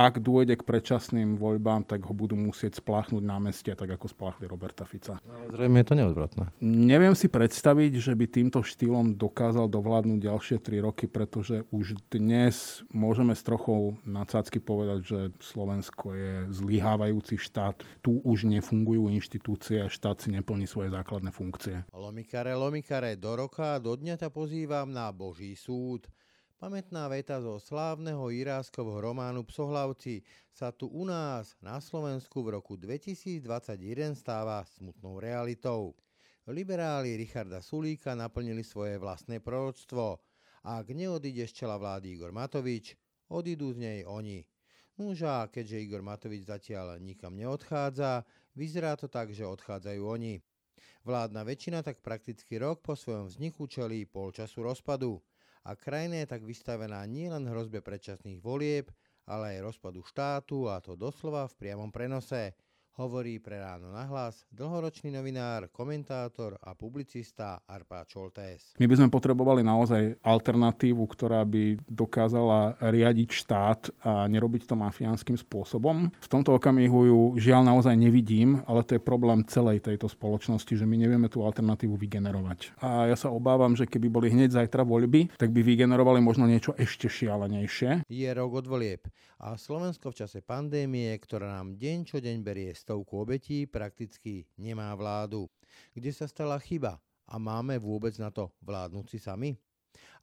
ak dôjde k predčasným voľbám, tak ho budú musieť spláchnuť na meste, tak ako spláchli Roberta Fica. Ale zrejme je to neodvratné. Neviem si predstaviť, že by týmto štýlom dokázal dovládnuť ďalšie 3 roky, pretože už dnes môžeme s trochou nadsázky povedať, že Slovensko je zlyhávajúci štát. Tu už nefungujú inštitúcie a štát si neplní svoje základné funkcie. Lomikare, lomikare, do roka, do dňa ťa pozývam na Boží súd. Pamätná veta zo slávneho iráskovho románu Psohlavci sa tu u nás na Slovensku v roku 2021 stáva smutnou realitou. Liberáli Richarda Sulíka naplnili svoje vlastné proroctvo. Ak neodíde z čela vlády Igor Matovič, odídu z nej oni. Nuža, keďže Igor Matovič zatiaľ nikam neodchádza, vyzerá to tak, že odchádzajú oni. Vládna väčšina tak prakticky rok po svojom vzniku čelí polčasu rozpadu a krajina je tak vystavená nielen hrozbe predčasných volieb, ale aj rozpadu štátu a to doslova v priamom prenose hovorí pre ráno nahlas dlhoročný novinár, komentátor a publicista Arpa Čoltés. My by sme potrebovali naozaj alternatívu, ktorá by dokázala riadiť štát a nerobiť to mafiánskym spôsobom. V tomto okamihu ju žiaľ naozaj nevidím, ale to je problém celej tejto spoločnosti, že my nevieme tú alternatívu vygenerovať. A ja sa obávam, že keby boli hneď zajtra voľby, tak by vygenerovali možno niečo ešte šialenejšie. Je rok od volieb a Slovensko v čase pandémie, ktorá nám deň čo deň berie stovku obetí, prakticky nemá vládu. Kde sa stala chyba a máme vôbec na to vládnuci sami?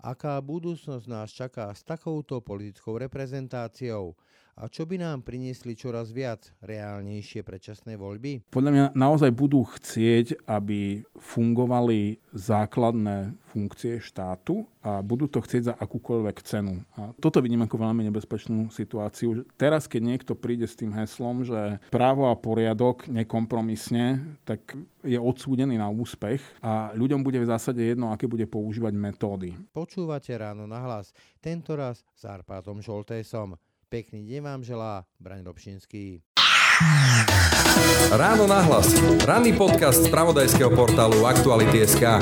Aká budúcnosť nás čaká s takouto politickou reprezentáciou? A čo by nám priniesli čoraz viac reálnejšie predčasné voľby? Podľa mňa naozaj budú chcieť, aby fungovali základné funkcie štátu a budú to chcieť za akúkoľvek cenu. A toto vidím ako veľmi nebezpečnú situáciu. Teraz, keď niekto príde s tým heslom, že právo a poriadok nekompromisne, tak je odsúdený na úspech a ľuďom bude v zásade jedno, aké bude používať metódy. Počúvate ráno na hlas, tentoraz s Arpátom Šoltésom. Pekný deň vám želá Braň Robšinský. Ráno nahlas. Ranný podcast z pravodajského portálu Aktuality.sk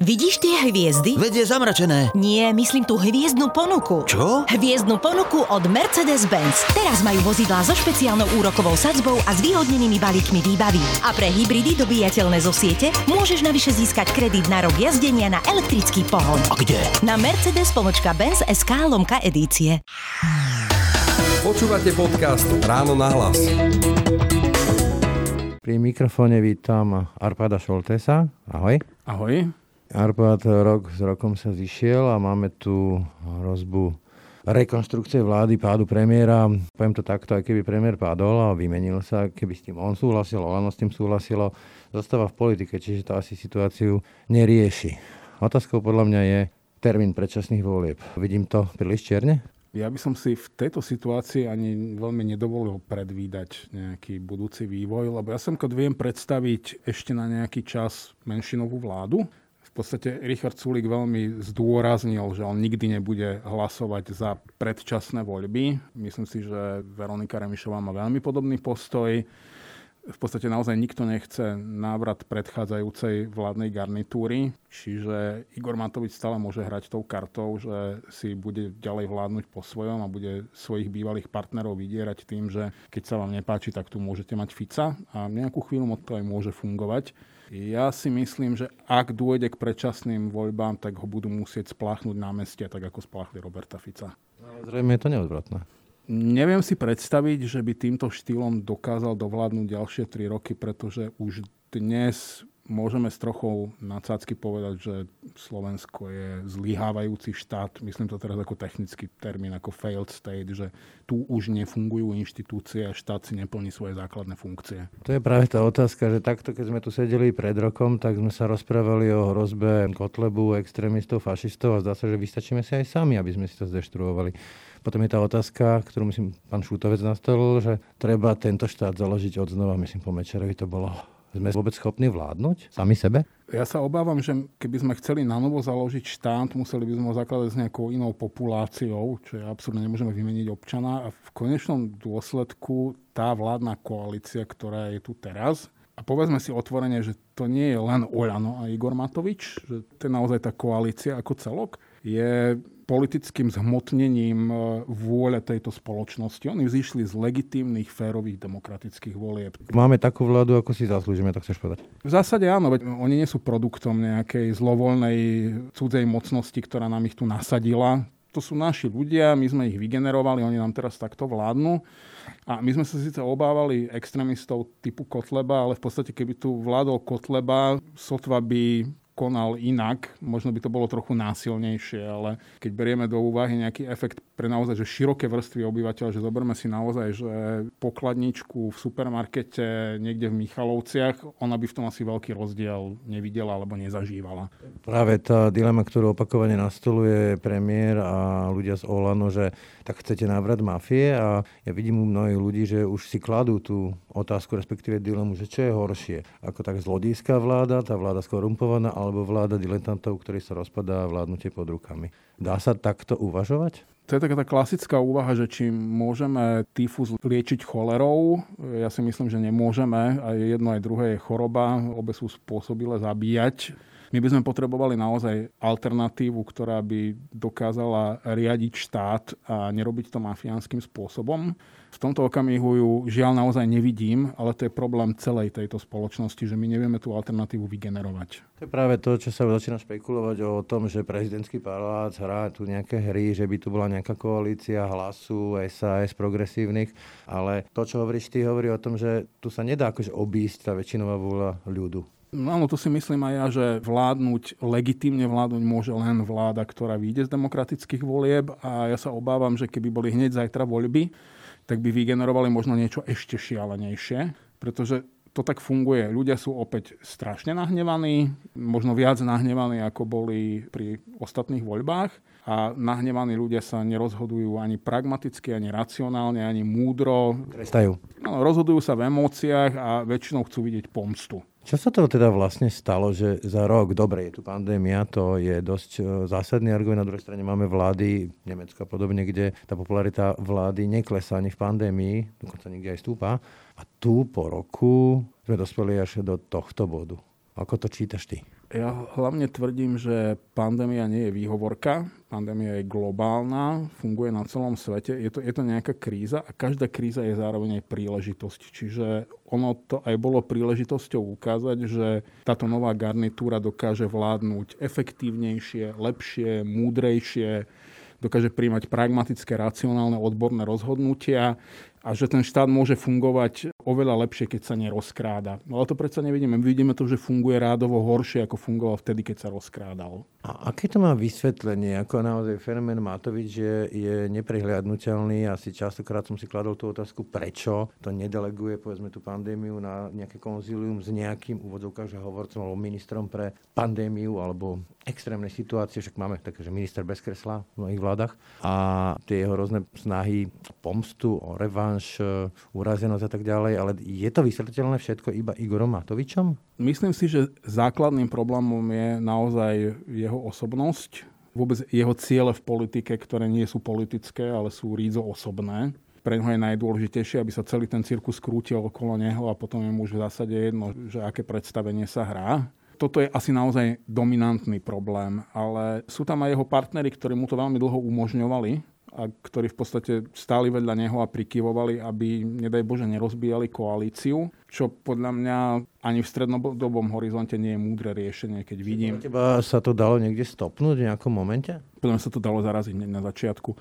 Vidíš tie hviezdy? Veď je zamračené. Nie, myslím tú hviezdnu ponuku. Čo? Hviezdnu ponuku od Mercedes-Benz. Teraz majú vozidlá so špeciálnou úrokovou sadzbou a zvýhodnenými balíkmi výbavy. A pre hybridy dobíjateľné zo siete môžeš navyše získať kredit na rok jazdenia na elektrický pohon. A kde? Na Mercedes pomočka Benz SK lomka edície. Počúvate podcast Ráno nahlas. Pri mikrofóne vítam Arpada Šoltesa. Ahoj. Ahoj. Arpad rok s rokom sa zišiel a máme tu hrozbu rekonstrukcie vlády, pádu premiéra. Poviem to takto, aj keby premiér padol a vymenil sa, keby s tým on súhlasil, Olano s tým súhlasilo, zostáva v politike, čiže to asi situáciu nerieši. Otázkou podľa mňa je termín predčasných volieb. Vidím to príliš čierne? Ja by som si v tejto situácii ani veľmi nedovolil predvídať nejaký budúci vývoj, lebo ja som viem predstaviť ešte na nejaký čas menšinovú vládu, podstate Richard Sulik veľmi zdôraznil, že on nikdy nebude hlasovať za predčasné voľby. Myslím si, že Veronika Remišová má veľmi podobný postoj. V podstate naozaj nikto nechce návrat predchádzajúcej vládnej garnitúry, čiže Igor Matovič stále môže hrať tou kartou, že si bude ďalej vládnuť po svojom a bude svojich bývalých partnerov vydierať tým, že keď sa vám nepáči, tak tu môžete mať Fica a nejakú chvíľu to aj môže fungovať. Ja si myslím, že ak dôjde k predčasným voľbám, tak ho budú musieť spláchnuť na meste, tak ako spláchli Roberta Fica. Ale zrejme je to neodvratné. Neviem si predstaviť, že by týmto štýlom dokázal dovládnuť ďalšie 3 roky, pretože už dnes môžeme s trochou nadsázky povedať, že Slovensko je zlyhávajúci štát. Myslím to teraz ako technický termín, ako failed state, že tu už nefungujú inštitúcie a štát si neplní svoje základné funkcie. To je práve tá otázka, že takto, keď sme tu sedeli pred rokom, tak sme sa rozprávali o hrozbe Kotlebu, extrémistov, fašistov a zdá sa, že vystačíme si aj sami, aby sme si to zdeštruovali. Potom je tá otázka, ktorú myslím pán Šútovec nastavil, že treba tento štát založiť od znova. Myslím, po Mečerovi to bolo sme vôbec schopní vládnuť sami sebe? Ja sa obávam, že keby sme chceli na novo založiť štát, museli by sme ho zakladať s nejakou inou populáciou, čo je absurdne, nemôžeme vymeniť občana. A v konečnom dôsledku tá vládna koalícia, ktorá je tu teraz, A povedzme si otvorene, že to nie je len Oľano a Igor Matovič, že to je naozaj tá koalícia ako celok, je politickým zhmotnením e, vôle tejto spoločnosti. Oni vzýšli z legitímnych, férových, demokratických volieb. Máme takú vládu, ako si zaslúžime, tak chceš povedať? V zásade áno, veď oni nie sú produktom nejakej zlovoľnej cudzej mocnosti, ktorá nám ich tu nasadila. To sú naši ľudia, my sme ich vygenerovali, oni nám teraz takto vládnu. A my sme sa síce obávali extrémistov typu Kotleba, ale v podstate keby tu vládol Kotleba, sotva by konal inak, možno by to bolo trochu násilnejšie, ale keď berieme do úvahy nejaký efekt pre naozaj že široké vrstvy obyvateľa, že zoberme si naozaj, že pokladničku v supermarkete niekde v Michalovciach, ona by v tom asi veľký rozdiel nevidela alebo nezažívala. Práve tá dilema, ktorú opakovane nastoluje premiér a ľudia z Olano, že tak chcete návrat mafie a ja vidím u mnohých ľudí, že už si kladú tú otázku, respektíve dilemu, že čo je horšie. Ako tak zlodíjská vláda, tá vláda skorumpovaná, alebo vláda diletantov, ktorí sa rozpadá vládnutie pod rukami. Dá sa takto uvažovať? To je taká tá klasická úvaha, že či môžeme tyfus liečiť cholerou. Ja si myslím, že nemôžeme. Aj jedno, aj druhé je choroba. Obe sú spôsobile zabíjať. My by sme potrebovali naozaj alternatívu, ktorá by dokázala riadiť štát a nerobiť to mafiánskym spôsobom. V tomto okamihu ju žiaľ naozaj nevidím, ale to je problém celej tejto spoločnosti, že my nevieme tú alternatívu vygenerovať. To je práve to, čo sa začína špekulovať o tom, že prezidentský palác hrá tu nejaké hry, že by tu bola nejaká koalícia hlasu, SAS, progresívnych, ale to, čo hovoríš ty, hovorí o tom, že tu sa nedá akože obísť tá väčšinová vôľa ľudu. No áno, to si myslím aj ja, že vládnuť, legitímne vládnuť môže len vláda, ktorá vyjde z demokratických volieb a ja sa obávam, že keby boli hneď zajtra voľby, tak by vygenerovali možno niečo ešte šialenejšie, pretože to tak funguje. Ľudia sú opäť strašne nahnevaní, možno viac nahnevaní, ako boli pri ostatných voľbách. A nahnevaní ľudia sa nerozhodujú ani pragmaticky, ani racionálne, ani múdro. Trestajú. No, rozhodujú sa v emóciách a väčšinou chcú vidieť pomstu. Čo sa to teda vlastne stalo, že za rok, dobre, je tu pandémia, to je dosť e, zásadný argument, na druhej strane máme vlády, Nemecko a podobne, kde tá popularita vlády neklesá ani v pandémii, dokonca niekde aj stúpa. A tu po roku sme dospeli až do tohto bodu. Ako to čítaš ty? Ja hlavne tvrdím, že pandémia nie je výhovorka, pandémia je globálna, funguje na celom svete, je to, je to nejaká kríza a každá kríza je zároveň aj príležitosť. Čiže ono to aj bolo príležitosťou ukázať, že táto nová garnitúra dokáže vládnuť efektívnejšie, lepšie, múdrejšie, dokáže príjmať pragmatické, racionálne, odborné rozhodnutia a že ten štát môže fungovať oveľa lepšie, keď sa nerozkráda. No ale to predsa nevidíme. My vidíme to, že funguje rádovo horšie, ako fungoval vtedy, keď sa rozkrádal. A aké to má vysvetlenie? Ako naozaj fenomén Matovič je, je neprehliadnutelný. Asi častokrát som si kladol tú otázku, prečo to nedeleguje, povedzme, tú pandémiu na nejaké konzílium s nejakým úvodzovkách, že hovorcom alebo ministrom pre pandémiu alebo extrémnej situácie, však máme také, že minister bez kresla v mnohých vládach a tie jeho rôzne snahy pomstu, o revanš, e, urazenosť a tak ďalej, ale je to vysvetliteľné všetko iba Igorom Matovičom? Myslím si, že základným problémom je naozaj jeho osobnosť, vôbec jeho ciele v politike, ktoré nie sú politické, ale sú rízo osobné. Pre neho je najdôležitejšie, aby sa celý ten cirkus krútil okolo neho a potom je mu už v zásade jedno, že aké predstavenie sa hrá. Toto je asi naozaj dominantný problém, ale sú tam aj jeho partnery, ktorí mu to veľmi dlho umožňovali a ktorí v podstate stáli vedľa neho a prikyvovali, aby, nedaj Bože, nerozbíjali koalíciu, čo podľa mňa ani v strednodobom horizonte nie je múdre riešenie, keď vidím... Teba sa to dalo niekde stopnúť v nejakom momente? Podľa mňa sa to dalo zaraziť na začiatku.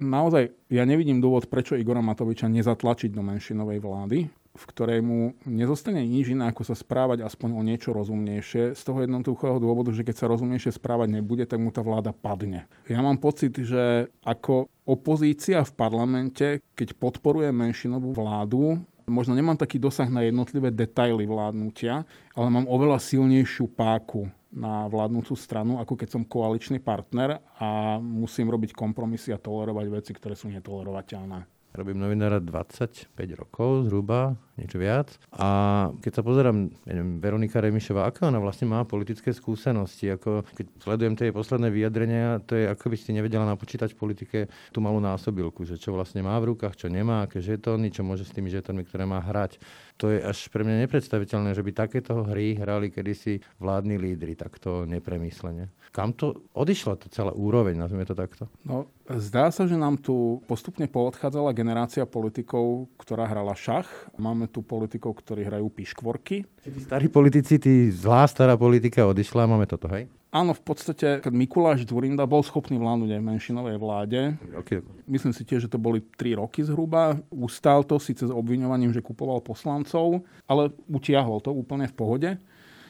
Naozaj, ja nevidím dôvod, prečo Igora Matoviča nezatlačiť do menšinovej vlády v ktorej mu nezostane nič iné, ako sa správať aspoň o niečo rozumnejšie. Z toho jednoduchého dôvodu, že keď sa rozumnejšie správať nebude, tak mu tá vláda padne. Ja mám pocit, že ako opozícia v parlamente, keď podporuje menšinovú vládu, možno nemám taký dosah na jednotlivé detaily vládnutia, ale mám oveľa silnejšiu páku na vládnúcu stranu, ako keď som koaličný partner a musím robiť kompromisy a tolerovať veci, ktoré sú netolerovateľné. Robím novinára 25 rokov zhruba, niečo viac. A keď sa pozerám, neviem, Veronika Remišová, aké ona vlastne má politické skúsenosti? Ako, keď sledujem tie posledné vyjadrenia, to je ako by ste nevedela napočítať v politike tú malú násobilku, že čo vlastne má v rukách, čo nemá, aké žetóny, čo môže s tými žetónmi, ktoré má hrať. To je až pre mňa nepredstaviteľné, že by takéto hry hrali kedysi vládni lídry, takto nepremyslene. Kam to odišla tá celá úroveň, nazvime to takto? No, zdá sa, že nám tu postupne poodchádzala generácia politikov, ktorá hrala šach. Máme tu politikov, ktorí hrajú piškvorky. Tí starí politici, tí zlá stará politika odišla, máme toto, hej? Áno, v podstate, keď Mikuláš Dzurinda bol schopný vládnuť aj menšinovej vláde, Okay. myslím si tiež, že to boli 3 roky zhruba, ustál to síce s obviňovaním, že kupoval poslancov, ale utiahol to úplne v pohode.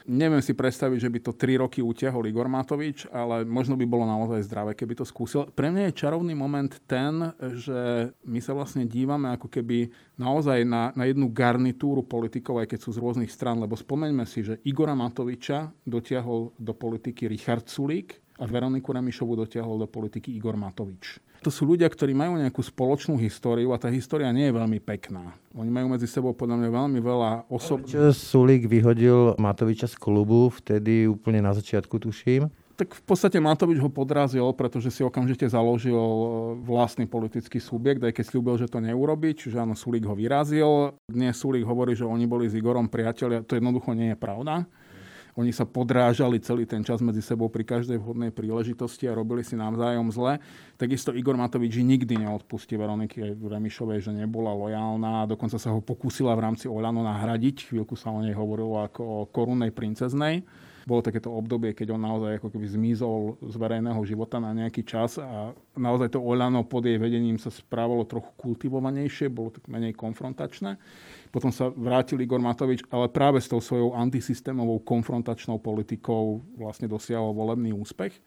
Neviem si predstaviť, že by to 3 roky utiahol Igor Matovič, ale možno by bolo naozaj zdravé, keby to skúsil. Pre mňa je čarovný moment ten, že my sa vlastne dívame ako keby naozaj na, na jednu garnitúru politikov, aj keď sú z rôznych stran, lebo spomeňme si, že Igora Matoviča dotiahol do politiky Richard Sulík a Veroniku Remišovu dotiahol do politiky Igor Matovič. To sú ľudia, ktorí majú nejakú spoločnú históriu a tá história nie je veľmi pekná. Oni majú medzi sebou podľa mňa veľmi veľa osob. Sulík vyhodil Matoviča z klubu, vtedy úplne na začiatku tuším. Tak v podstate Matovič ho podrazil, pretože si okamžite založil e, vlastný politický subjekt, aj keď slúbil, že to neurobi, čiže áno, Sulík ho vyrazil. Dnes Sulík hovorí, že oni boli s Igorom priatelia, to jednoducho nie je pravda. Oni sa podrážali celý ten čas medzi sebou pri každej vhodnej príležitosti a robili si navzájom zle. Takisto Igor Matovič nikdy neodpustí Veroniky Remišovej, že nebola lojálna. Dokonca sa ho pokúsila v rámci Olano nahradiť. Chvíľku sa o nej hovorilo ako o korunnej princeznej bolo takéto obdobie, keď on naozaj ako keby zmizol z verejného života na nejaký čas a naozaj to Olano pod jej vedením sa správalo trochu kultivovanejšie, bolo tak menej konfrontačné. Potom sa vrátil Igor Matovič, ale práve s tou svojou antisystémovou konfrontačnou politikou vlastne dosiahol volebný úspech.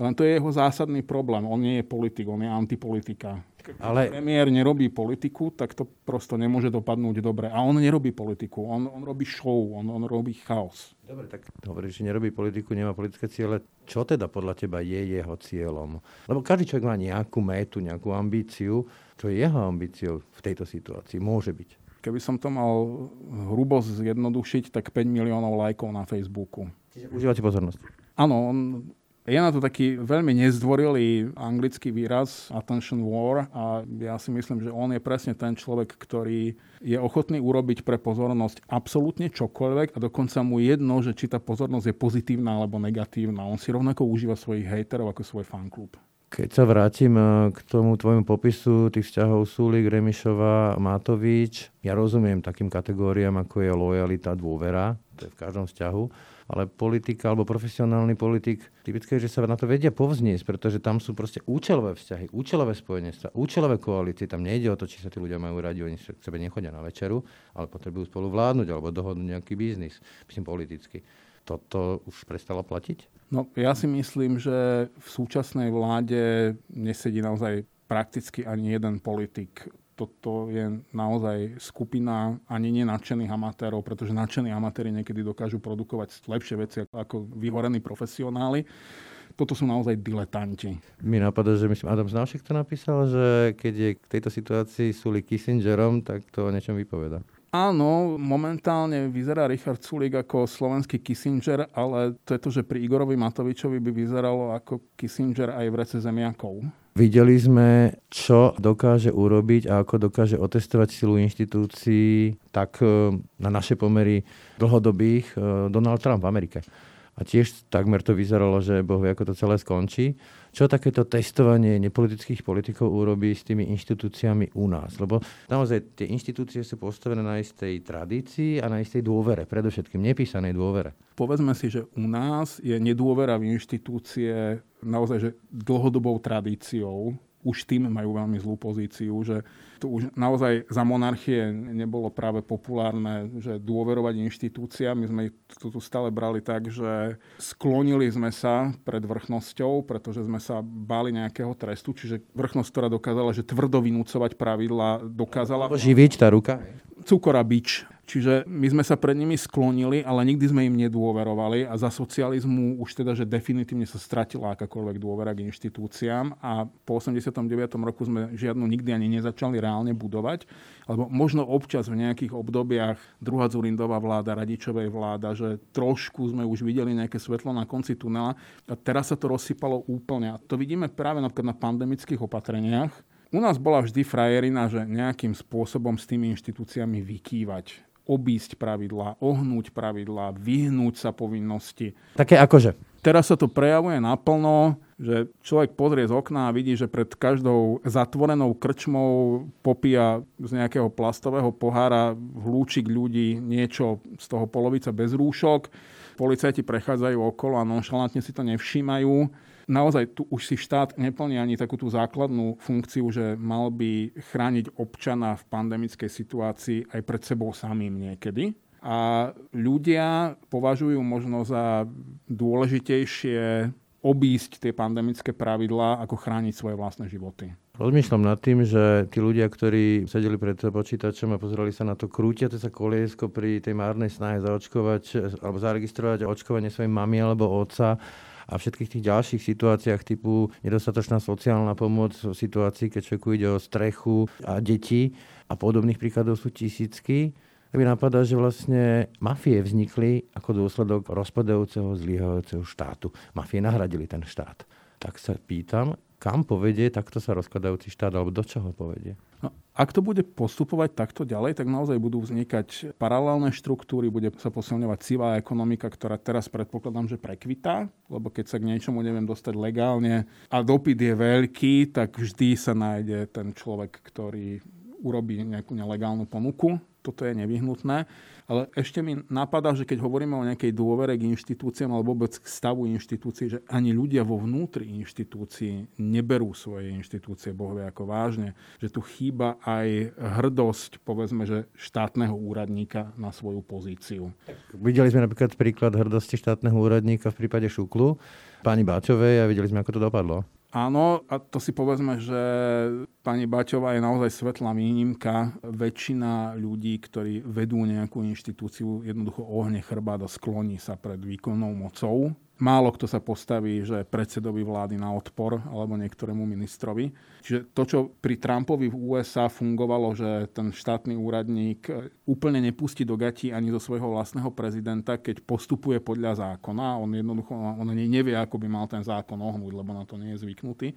Len to je jeho zásadný problém. On nie je politik, on je antipolitika. Keď ale... premiér nerobí politiku, tak to prosto nemôže dopadnúť dobre. A on nerobí politiku, on, on robí show, on, on robí chaos. Dobre, tak hovoríš, že nerobí politiku, nemá politické ciele. Čo teda podľa teba je jeho cieľom? Lebo každý človek má nejakú métu, nejakú ambíciu. Čo je jeho ambíciou v tejto situácii? Môže byť. Keby som to mal hrubo zjednodušiť, tak 5 miliónov lajkov na Facebooku. Užívate pozornosť. Áno, on je na to taký veľmi nezdvorilý anglický výraz attention war a ja si myslím, že on je presne ten človek, ktorý je ochotný urobiť pre pozornosť absolútne čokoľvek a dokonca mu jedno, že či tá pozornosť je pozitívna alebo negatívna. On si rovnako užíva svojich hejterov ako svoj fanklub. Keď sa vrátim eh, k tomu tvojmu popisu tých vzťahov Sulik, Remišova, Matovič, ja rozumiem takým kategóriám, ako je lojalita, dôvera, to je v každom vzťahu, ale politika alebo profesionálny politik, typické je, že sa na to vedia povzniesť, pretože tam sú proste účelové vzťahy, účelové spojenectva, účelové koalície. Tam nejde o to, či sa tí ľudia majú radi, oni k sebe nechodia na večeru, ale potrebujú spolu vládnuť alebo dohodnúť nejaký biznis, myslím politicky. Toto už prestalo platiť? No, ja si myslím, že v súčasnej vláde nesedí naozaj prakticky ani jeden politik. Toto je naozaj skupina ani nenadšených amatérov, pretože nadšení amatéri niekedy dokážu produkovať lepšie veci ako vyhorení profesionáli. Toto sú naozaj diletanti. Mi napadá, že myslím, Adam Znaušek to napísal, že keď je k tejto situácii súli Kissingerom, tak to o niečom vypoveda. Áno, momentálne vyzerá Richard Sulik ako slovenský Kissinger, ale to je to, že pri Igorovi Matovičovi by vyzeralo ako Kissinger aj v rece zemiakov. Videli sme, čo dokáže urobiť a ako dokáže otestovať silu inštitúcií tak e, na naše pomery dlhodobých e, Donald Trump v Amerike. A tiež takmer to vyzeralo, že Boh vie, ako to celé skončí čo takéto testovanie nepolitických politikov urobí s tými inštitúciami u nás. Lebo naozaj tie inštitúcie sú postavené na istej tradícii a na istej dôvere, predovšetkým nepísanej dôvere. Povedzme si, že u nás je nedôvera v inštitúcie naozaj že dlhodobou tradíciou už tým majú veľmi zlú pozíciu, že tu už naozaj za monarchie nebolo práve populárne, že dôverovať inštitúciám. My sme to tu stále brali tak, že sklonili sme sa pred vrchnosťou, pretože sme sa báli nejakého trestu, čiže vrchnosť, ktorá dokázala, že tvrdo vynúcovať pravidla, dokázala... Živiť tá ruka? Cukor a bič. Čiže my sme sa pred nimi sklonili, ale nikdy sme im nedôverovali a za socializmu už teda, že definitívne sa stratila akákoľvek dôvera k inštitúciám a po 89. roku sme žiadnu nikdy ani nezačali reálne budovať, alebo možno občas v nejakých obdobiach druhá Zurindová vláda, Radičovej vláda, že trošku sme už videli nejaké svetlo na konci tunela a teraz sa to rozsypalo úplne. A to vidíme práve napríklad na pandemických opatreniach, u nás bola vždy frajerina, že nejakým spôsobom s tými inštitúciami vykývať obísť pravidlá, ohnúť pravidlá, vyhnúť sa povinnosti. Také akože? Teraz sa to prejavuje naplno, že človek pozrie z okna a vidí, že pred každou zatvorenou krčmou popíja z nejakého plastového pohára hľúčik ľudí niečo z toho polovica bez rúšok. Policajti prechádzajú okolo a nonšalantne si to nevšímajú. Naozaj tu už si štát neplní ani takú tú základnú funkciu, že mal by chrániť občana v pandemickej situácii aj pred sebou samým niekedy a ľudia považujú možno za dôležitejšie obísť tie pandemické pravidlá, ako chrániť svoje vlastné životy. Rozmýšľam nad tým, že tí ľudia, ktorí sedeli pred počítačom a pozerali sa na to krútiace sa koliesko pri tej márnej snahe zaočkovať alebo zaregistrovať očkovanie svojej mamy alebo otca a všetkých tých ďalších situáciách typu nedostatočná sociálna pomoc v situácii, keď človeku ide o strechu a deti a podobných príkladov sú tisícky tak mi napadá, že vlastne mafie vznikli ako dôsledok rozpadajúceho, zlyhajúceho štátu. Mafie nahradili ten štát. Tak sa pýtam, kam povedie takto sa rozkladajúci štát, alebo do čoho povedie? No, ak to bude postupovať takto ďalej, tak naozaj budú vznikať paralelné štruktúry, bude sa posilňovať sivá ekonomika, ktorá teraz predpokladám, že prekvitá, lebo keď sa k niečomu neviem dostať legálne a dopyt je veľký, tak vždy sa nájde ten človek, ktorý urobí nejakú nelegálnu ponuku toto je nevyhnutné. Ale ešte mi napadá, že keď hovoríme o nejakej dôvere k inštitúciám alebo vôbec k stavu inštitúcií, že ani ľudia vo vnútri inštitúcií neberú svoje inštitúcie bohvie ako vážne. Že tu chýba aj hrdosť, povedzme, že štátneho úradníka na svoju pozíciu. Videli sme napríklad príklad hrdosti štátneho úradníka v prípade Šuklu, pani Báčovej a videli sme, ako to dopadlo. Áno, a to si povedzme, že pani Baťová je naozaj svetlá výnimka. Väčšina ľudí, ktorí vedú nejakú inštitúciu, jednoducho ohne chrbát a skloní sa pred výkonnou mocou málo kto sa postaví, že predsedovi vlády na odpor alebo niektorému ministrovi. Čiže to, čo pri Trumpovi v USA fungovalo, že ten štátny úradník úplne nepustí do gatí ani zo svojho vlastného prezidenta, keď postupuje podľa zákona. On jednoducho on nevie, ako by mal ten zákon ohnúť, lebo na to nie je zvyknutý.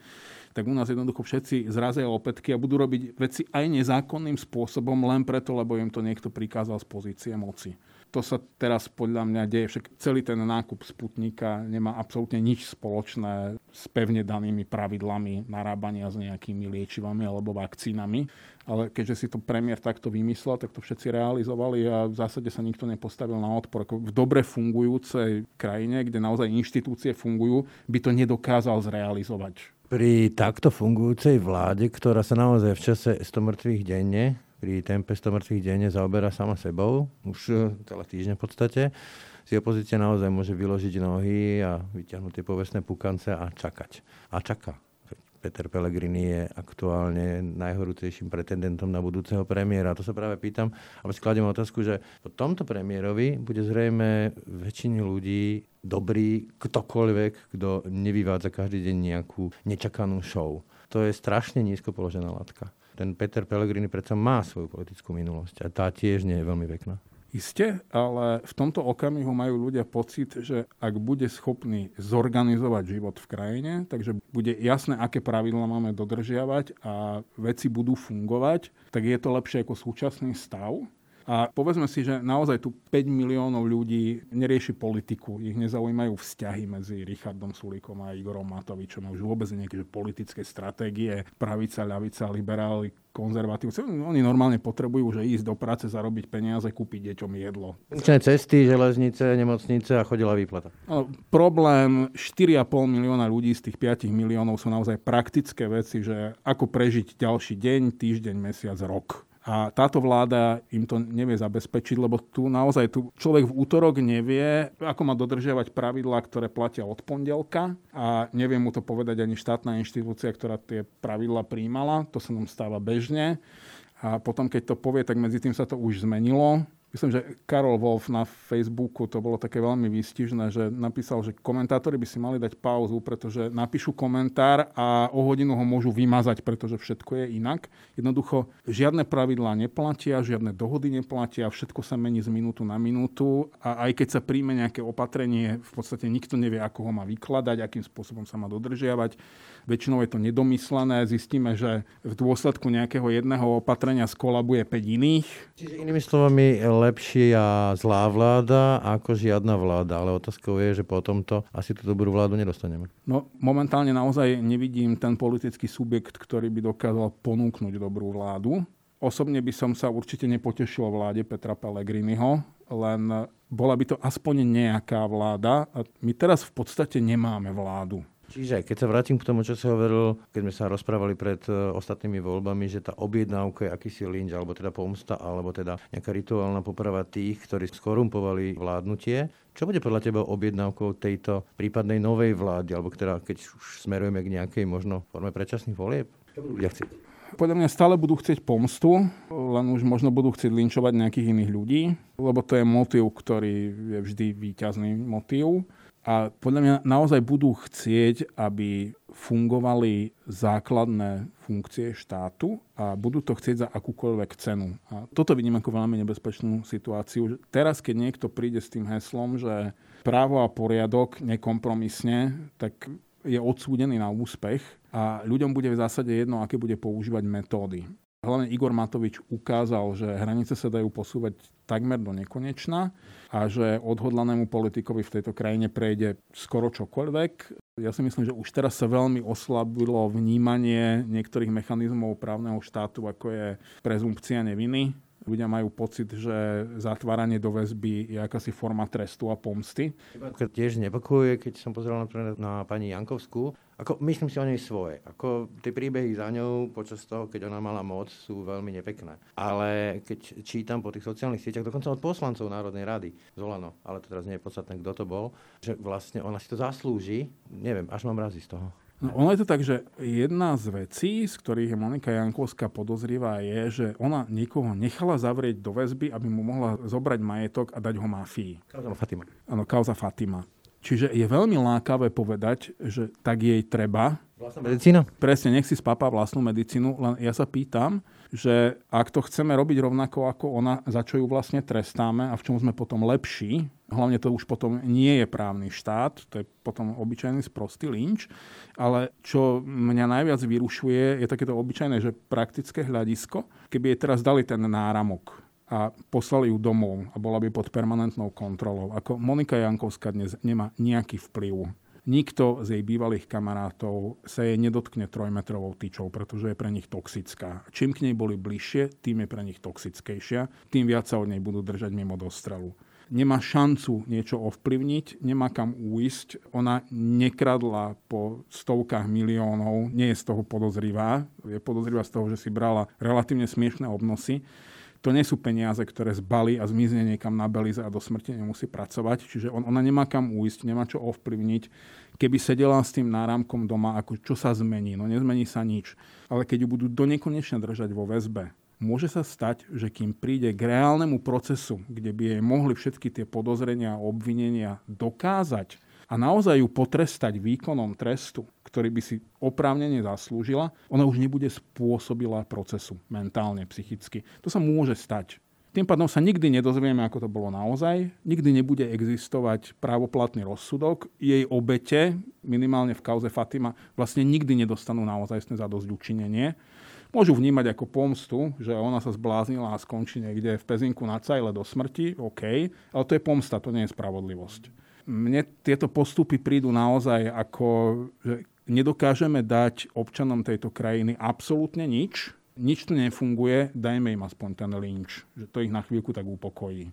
Tak u nás jednoducho všetci zrazia opätky a budú robiť veci aj nezákonným spôsobom len preto, lebo im to niekto prikázal z pozície moci to sa teraz podľa mňa deje. Však celý ten nákup Sputnika nemá absolútne nič spoločné s pevne danými pravidlami narábania s nejakými liečivami alebo vakcínami. Ale keďže si to premiér takto vymyslel, tak to všetci realizovali a v zásade sa nikto nepostavil na odpor. V dobre fungujúcej krajine, kde naozaj inštitúcie fungujú, by to nedokázal zrealizovať. Pri takto fungujúcej vláde, ktorá sa naozaj v čase 100 mŕtvych denne pri tempe 100 mŕtvych denne zaoberá sama sebou, už eh, celé týždne v podstate, si opozícia naozaj môže vyložiť nohy a vyťahnuť tie povestné pukance a čakať. A čaká. Peter Pellegrini je aktuálne najhorúcejším pretendentom na budúceho premiéra. A to sa práve pýtam, aby skladiem otázku, že po tomto premiérovi bude zrejme väčšine ľudí dobrý ktokoľvek, kto nevyvádza každý deň nejakú nečakanú show. To je strašne nízko položená látka ten Peter Pellegrini predsa má svoju politickú minulosť a tá tiež nie je veľmi pekná. Isté, ale v tomto okamihu majú ľudia pocit, že ak bude schopný zorganizovať život v krajine, takže bude jasné, aké pravidla máme dodržiavať a veci budú fungovať, tak je to lepšie ako súčasný stav. A povedzme si, že naozaj tu 5 miliónov ľudí nerieši politiku. Ich nezaujímajú vzťahy medzi Richardom Sulíkom a Igorom Matovičom. A už vôbec nejaké politické stratégie, pravica, ľavica, liberáli, konzervatívci. Oni normálne potrebujú že ísť do práce, zarobiť peniaze, kúpiť deťom jedlo. Cesty, železnice, nemocnice a chodila výplata. No, problém 4,5 milióna ľudí z tých 5 miliónov sú naozaj praktické veci, že ako prežiť ďalší deň, týždeň, mesiac, rok. A táto vláda im to nevie zabezpečiť, lebo tu naozaj tu človek v útorok nevie, ako má dodržiavať pravidlá, ktoré platia od pondelka a nevie mu to povedať ani štátna inštitúcia, ktorá tie pravidlá príjmala. To sa nám stáva bežne. A potom, keď to povie, tak medzi tým sa to už zmenilo myslím, že Karol Wolf na Facebooku, to bolo také veľmi výstižné, že napísal, že komentátori by si mali dať pauzu, pretože napíšu komentár a o hodinu ho môžu vymazať, pretože všetko je inak. Jednoducho žiadne pravidlá neplatia, žiadne dohody neplatia, všetko sa mení z minútu na minútu a aj keď sa príjme nejaké opatrenie, v podstate nikto nevie, ako ho má vykladať, akým spôsobom sa má dodržiavať. Väčšinou je to nedomyslené, zistíme, že v dôsledku nejakého jedného opatrenia skolabuje 5 iných. Čiže inými slovami, lepšia zlá vláda ako žiadna vláda, ale otázkou je, že po tomto asi tú dobrú vládu nedostaneme. No momentálne naozaj nevidím ten politický subjekt, ktorý by dokázal ponúknuť dobrú vládu. Osobne by som sa určite nepotešil vláde Petra Pellegriniho, len bola by to aspoň nejaká vláda a my teraz v podstate nemáme vládu. Čiže keď sa vrátim k tomu, čo si hovoril, keď sme sa rozprávali pred e, ostatnými voľbami, že tá objednávka je akýsi lynč, alebo teda pomsta, alebo teda nejaká rituálna poprava tých, ktorí skorumpovali vládnutie. Čo bude podľa teba objednávkou tejto prípadnej novej vlády, alebo teda keď už smerujeme k nejakej možno forme predčasných volieb? Čo budú ľudia chcieť? Podľa mňa stále budú chcieť pomstu, len už možno budú chcieť linčovať nejakých iných ľudí, lebo to je motív, ktorý je vždy výťazný motív. A podľa mňa naozaj budú chcieť, aby fungovali základné funkcie štátu a budú to chcieť za akúkoľvek cenu. A toto vidím ako veľmi nebezpečnú situáciu. Teraz, keď niekto príde s tým heslom, že právo a poriadok nekompromisne, tak je odsúdený na úspech a ľuďom bude v zásade jedno, aké bude používať metódy. Hlavne Igor Matovič ukázal, že hranice sa dajú posúvať takmer do nekonečna a že odhodlanému politikovi v tejto krajine prejde skoro čokoľvek. Ja si myslím, že už teraz sa veľmi oslabilo vnímanie niektorých mechanizmov právneho štátu, ako je prezumpcia neviny ľudia majú pocit, že zatváranie do väzby je akási forma trestu a pomsty. Tiež nepokojuje, keď som pozeral na pani Jankovskú, ako myslím si o nej svoje. Ako tie príbehy za ňou počas toho, keď ona mala moc, sú veľmi nepekné. Ale keď čítam po tých sociálnych sieťach, dokonca od poslancov Národnej rady, Zolano, ale to teraz nie je podstatné, kto to bol, že vlastne ona si to zaslúži, neviem, až mám razy z toho. No, ono je to tak, že jedna z vecí, z ktorých je Monika Jankovská podozrivá, je, že ona niekoho nechala zavrieť do väzby, aby mu mohla zobrať majetok a dať ho mafii. Kauza Fatima. Áno, kauza Fatima. Čiže je veľmi lákavé povedať, že tak jej treba. Vlastná medicína? Presne, nech si spápa vlastnú medicínu, len ja sa pýtam, že ak to chceme robiť rovnako ako ona, za čo ju vlastne trestáme a v čom sme potom lepší, hlavne to už potom nie je právny štát, to je potom obyčajný sprostý lynč, ale čo mňa najviac vyrušuje, je takéto obyčajné, že praktické hľadisko, keby jej teraz dali ten náramok, a poslali ju domov a bola by pod permanentnou kontrolou. Ako Monika Jankovská dnes nemá nejaký vplyv. Nikto z jej bývalých kamarátov sa jej nedotkne trojmetrovou tyčou, pretože je pre nich toxická. Čím k nej boli bližšie, tým je pre nich toxickejšia, tým viac sa od nej budú držať mimo dostrelu nemá šancu niečo ovplyvniť, nemá kam újsť. Ona nekradla po stovkách miliónov, nie je z toho podozrivá. Je podozrivá z toho, že si brala relatívne smiešné obnosy to nie sú peniaze, ktoré zbali a zmizne niekam na Belize a do smrti nemusí pracovať. Čiže on, ona nemá kam újsť, nemá čo ovplyvniť. Keby sedela s tým náramkom doma, ako čo sa zmení? No nezmení sa nič. Ale keď ju budú do nekonečne držať vo väzbe, môže sa stať, že kým príde k reálnemu procesu, kde by jej mohli všetky tie podozrenia a obvinenia dokázať, a naozaj ju potrestať výkonom trestu, ktorý by si oprávnene zaslúžila, ona už nebude spôsobila procesu mentálne, psychicky. To sa môže stať. Tým pádom sa nikdy nedozvieme, ako to bolo naozaj. Nikdy nebude existovať právoplatný rozsudok. Jej obete, minimálne v kauze Fatima, vlastne nikdy nedostanú naozaj zadosť učinenie. Môžu vnímať ako pomstu, že ona sa zbláznila a skončí niekde v Pezinku na Cajle do smrti, OK, ale to je pomsta, to nie je spravodlivosť mne tieto postupy prídu naozaj ako, že nedokážeme dať občanom tejto krajiny absolútne nič, nič tu nefunguje, dajme im aspoň ten lynč, že to ich na chvíľku tak upokojí.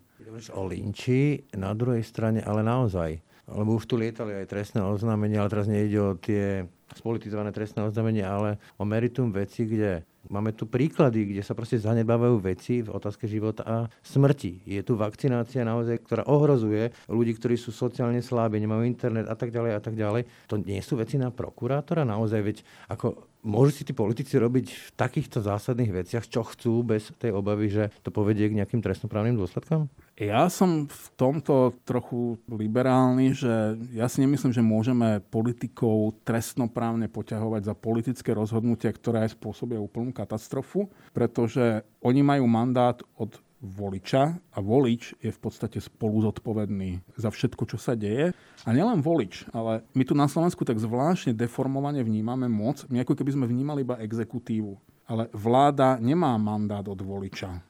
O lynči, na druhej strane, ale naozaj. Lebo už tu lietali aj trestné oznámenia, ale teraz nejde o tie spolitizované trestné oznámenia, ale o meritum veci, kde Máme tu príklady, kde sa proste zanedbávajú veci v otázke života a smrti. Je tu vakcinácia naozaj, ktorá ohrozuje ľudí, ktorí sú sociálne slabí, nemajú internet a tak ďalej a tak ďalej. To nie sú veci na prokurátora naozaj, veď ako Môžu si tí politici robiť v takýchto zásadných veciach, čo chcú, bez tej obavy, že to povedie k nejakým trestnoprávnym dôsledkom? Ja som v tomto trochu liberálny, že ja si nemyslím, že môžeme politikov trestnoprávne poťahovať za politické rozhodnutia, ktoré aj spôsobia úplnú katastrofu, pretože oni majú mandát od voliča a volič je v podstate spolu zodpovedný za všetko, čo sa deje. A nielen volič, ale my tu na Slovensku tak zvláštne deformovane vnímame moc, my ako keby sme vnímali iba exekutívu. Ale vláda nemá mandát od voliča.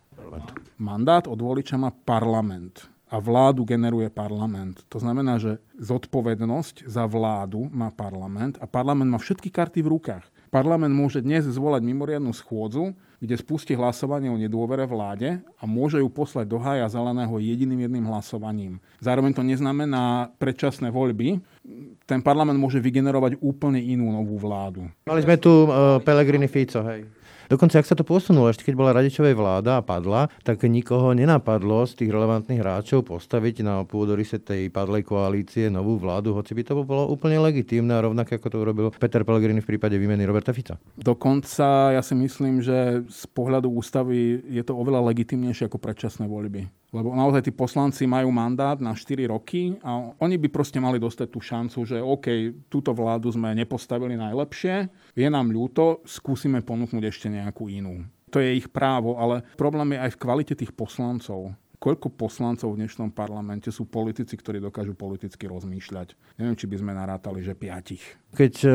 Mandát od voliča má parlament a vládu generuje parlament. To znamená, že zodpovednosť za vládu má parlament a parlament má všetky karty v rukách. Parlament môže dnes zvolať mimoriadnu schôdzu, kde spustí hlasovanie o nedôvere vláde a môže ju poslať do hája zeleného jediným jedným hlasovaním. Zároveň to neznamená predčasné voľby. Ten parlament môže vygenerovať úplne inú novú vládu. Mali sme tu uh, Pellegrini Fico, hej. Dokonca, ak sa to posunulo, ešte keď bola Radičovej vláda a padla, tak nikoho nenapadlo z tých relevantných hráčov postaviť na pôdorise tej padlej koalície novú vládu, hoci by to bolo úplne legitímne a rovnaké ako to urobil Peter Pellegrini v prípade výmeny Roberta Fica. Dokonca ja si myslím, že z pohľadu ústavy je to oveľa legitimnejšie ako predčasné voľby. Lebo naozaj tí poslanci majú mandát na 4 roky a oni by proste mali dostať tú šancu, že OK, túto vládu sme nepostavili najlepšie, je nám ľúto, skúsime ponúknuť ešte nejakú inú. To je ich právo, ale problém je aj v kvalite tých poslancov koľko poslancov v dnešnom parlamente sú politici, ktorí dokážu politicky rozmýšľať. Neviem, či by sme narátali, že piatich. Keď uh,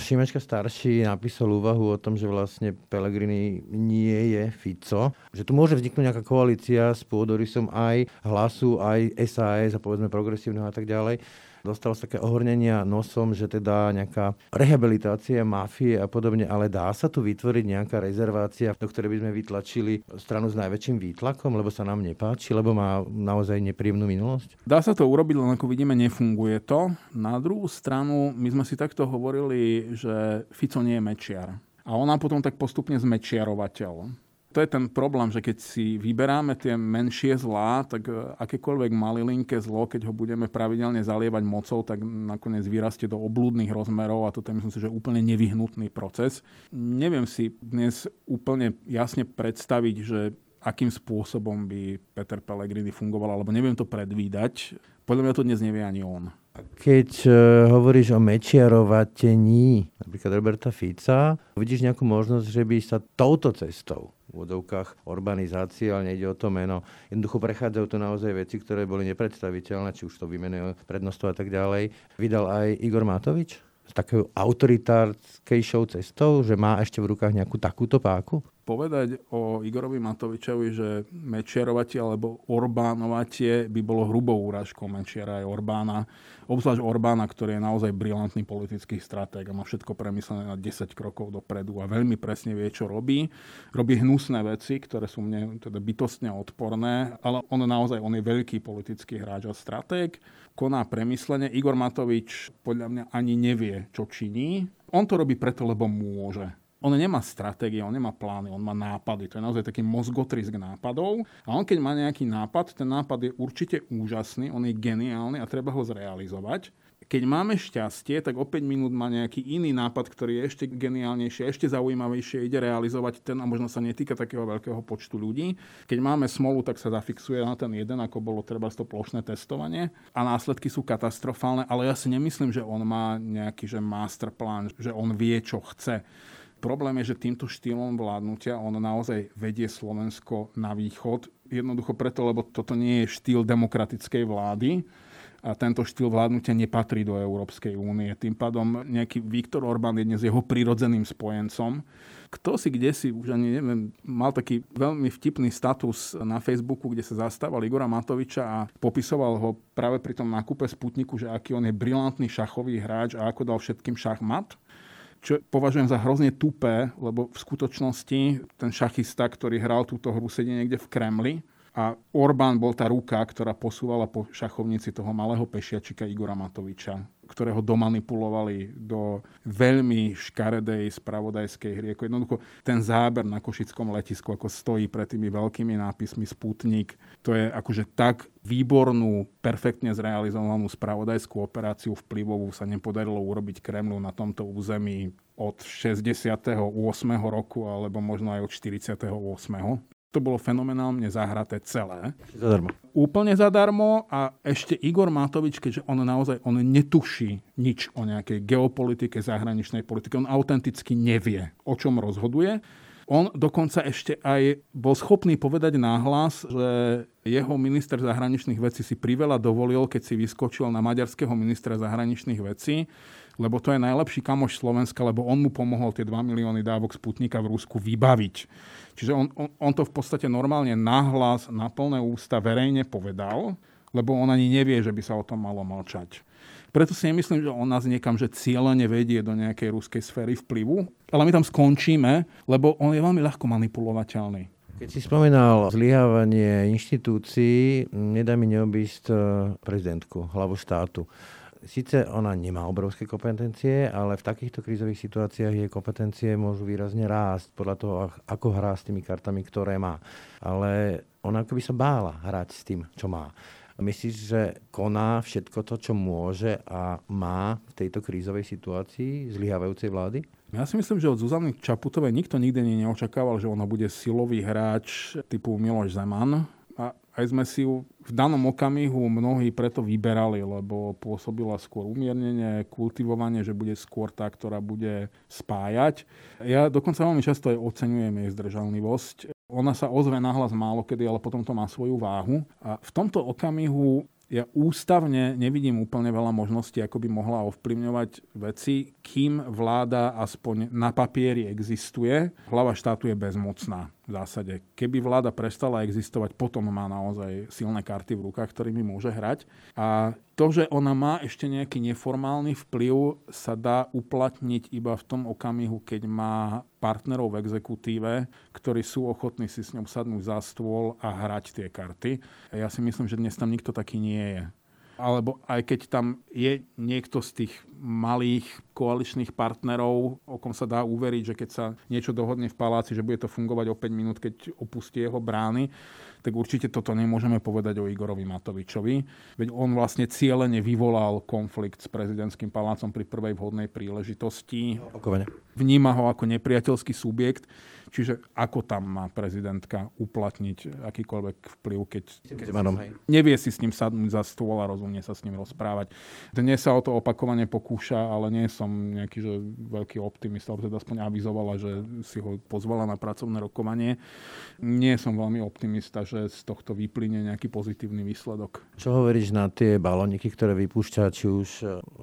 Šimečka starší napísal úvahu o tom, že vlastne Pelegrini nie je Fico, že tu môže vzniknúť nejaká koalícia s pôdorysom aj hlasu, aj SAS a povedzme progresívneho a tak ďalej, dostal sa také ohornenia nosom, že teda nejaká rehabilitácia mafie a podobne, ale dá sa tu vytvoriť nejaká rezervácia, do ktorej by sme vytlačili stranu s najväčším výtlakom, lebo sa nám nepáči, lebo má naozaj nepríjemnú minulosť? Dá sa to urobiť, len ako vidíme, nefunguje to. Na druhú stranu, my sme si takto hovorili, že Fico nie je mečiar. A ona potom tak postupne zmečiarovateľ to je ten problém, že keď si vyberáme tie menšie zlá, tak e, akékoľvek malilinké zlo, keď ho budeme pravidelne zalievať mocou, tak nakoniec vyrastie do oblúdnych rozmerov a toto je myslím si, že úplne nevyhnutný proces. Neviem si dnes úplne jasne predstaviť, že akým spôsobom by Peter Pellegrini fungoval, alebo neviem to predvídať. Podľa mňa to dnes nevie ani on. Keď uh, hovoríš o mečiarovatení napríklad Roberta Fica, vidíš nejakú možnosť, že by sa touto cestou v vodovkách urbanizácie, ale nejde o to meno. Jednoducho prechádzajú to naozaj veci, ktoré boli nepredstaviteľné, či už to vymenuje prednostvo a tak ďalej. Vydal aj Igor Matovič s takou autoritárskejšou cestou, že má ešte v rukách nejakú takúto páku? Povedať o Igorovi Matovičovi, že Mečiarovatie alebo Orbánovatie by bolo hrubou úražkou Mečiara aj Orbána. Obzvlášť Orbána, ktorý je naozaj brilantný politický stratég a má všetko premyslené na 10 krokov dopredu a veľmi presne vie, čo robí. Robí hnusné veci, ktoré sú mne teda bytostne odporné, ale on naozaj on je veľký politický hráč a stratég. Koná premyslenie. Igor Matovič podľa mňa ani nevie, čo činí. On to robí preto, lebo môže on nemá stratégie, on nemá plány, on má nápady. To je naozaj taký mozgotrisk nápadov. A on keď má nejaký nápad, ten nápad je určite úžasný, on je geniálny a treba ho zrealizovať. Keď máme šťastie, tak o 5 minút má nejaký iný nápad, ktorý je ešte geniálnejší, ešte zaujímavejšie, ide realizovať ten a možno sa netýka takého veľkého počtu ľudí. Keď máme smolu, tak sa zafixuje na ten jeden, ako bolo treba to plošné testovanie a následky sú katastrofálne, ale ja si nemyslím, že on má nejaký že masterplán, že on vie, čo chce Problém je, že týmto štýlom vládnutia on naozaj vedie Slovensko na východ. Jednoducho preto, lebo toto nie je štýl demokratickej vlády a tento štýl vládnutia nepatrí do Európskej únie. Tým pádom nejaký Viktor Orbán je dnes jeho prirodzeným spojencom. Kto si kde si, už ani neviem, mal taký veľmi vtipný status na Facebooku, kde sa zastával Igora Matoviča a popisoval ho práve pri tom nákupe Sputniku, že aký on je brilantný šachový hráč a ako dal všetkým šachmat čo považujem za hrozne tupé, lebo v skutočnosti ten šachista, ktorý hral túto hru, sedí niekde v Kremli a Orbán bol tá ruka, ktorá posúvala po šachovnici toho malého pešiačika Igora Matoviča, ktorého domanipulovali do veľmi škaredej spravodajskej hry. Ako jednoducho ten záber na Košickom letisku, ako stojí pred tými veľkými nápismi Sputnik, to je akože tak výbornú, perfektne zrealizovanú spravodajskú operáciu vplyvovú sa nepodarilo urobiť Kremlu na tomto území od 68. roku alebo možno aj od 48 to bolo fenomenálne zahraté celé. Zadarmo. Úplne zadarmo a ešte Igor Matovič, keďže on naozaj on netuší nič o nejakej geopolitike, zahraničnej politike, on autenticky nevie, o čom rozhoduje, On dokonca ešte aj bol schopný povedať náhlas, že jeho minister zahraničných vecí si priveľa dovolil, keď si vyskočil na maďarského ministra zahraničných vecí, lebo to je najlepší kamoš Slovenska, lebo on mu pomohol tie 2 milióny dávok Sputnika v Rusku vybaviť. Čiže on, on, on to v podstate normálne nahlas, na plné ústa verejne povedal, lebo on ani nevie, že by sa o tom malo mlčať. Preto si nemyslím, že on nás niekam že cieľene vedie do nejakej ruskej sféry vplyvu, ale my tam skončíme, lebo on je veľmi ľahko manipulovateľný. Keď si spomínal zlyhávanie inštitúcií, nedá mi neobísť e, prezidentku, hlavu štátu. Sice ona nemá obrovské kompetencie, ale v takýchto krízových situáciách jej kompetencie môžu výrazne rásť podľa toho, ako hrá s tými kartami, ktoré má. Ale ona akoby sa bála hrať s tým, čo má. Myslíš, že koná všetko to, čo môže a má v tejto krízovej situácii zlyhávajúcej vlády? Ja si myslím, že od Zuzany Čaputovej nikto nikdy neočakával, že ona bude silový hráč typu Miloš Zeman. Aj sme si ju v danom okamihu mnohí preto vyberali, lebo pôsobila skôr umiernenie, kultivovanie, že bude skôr tá, ktorá bude spájať. Ja dokonca veľmi často aj oceňujem jej zdržanlivosť. Ona sa ozve nahlas málo kedy, ale potom to má svoju váhu. A v tomto okamihu ja ústavne nevidím úplne veľa možností, ako by mohla ovplyvňovať veci, kým vláda aspoň na papieri existuje. Hlava štátu je bezmocná v zásade. Keby vláda prestala existovať, potom má naozaj silné karty v rukách, ktorými môže hrať. A to, že ona má ešte nejaký neformálny vplyv, sa dá uplatniť iba v tom okamihu, keď má partnerov v exekutíve, ktorí sú ochotní si s ňou sadnúť za stôl a hrať tie karty. Ja si myslím, že dnes tam nikto taký nie je alebo aj keď tam je niekto z tých malých koaličných partnerov, o kom sa dá uveriť, že keď sa niečo dohodne v paláci, že bude to fungovať o 5 minút, keď opustí jeho brány, tak určite toto nemôžeme povedať o Igorovi Matovičovi. Veď on vlastne cieľene vyvolal konflikt s prezidentským palácom pri prvej vhodnej príležitosti. Vníma ho ako nepriateľský subjekt Čiže ako tam má prezidentka uplatniť akýkoľvek vplyv, keď, keď nevie si s ním sadnúť za stôl a rozumne sa s ním rozprávať. Dnes sa o to opakovane pokúša, ale nie som nejaký že veľký optimista, alebo teda aspoň avizovala, že si ho pozvala na pracovné rokovanie. Nie som veľmi optimista, že z tohto vyplyne nejaký pozitívny výsledok. Čo hovoríš na tie baloniky, ktoré vypúšťa či už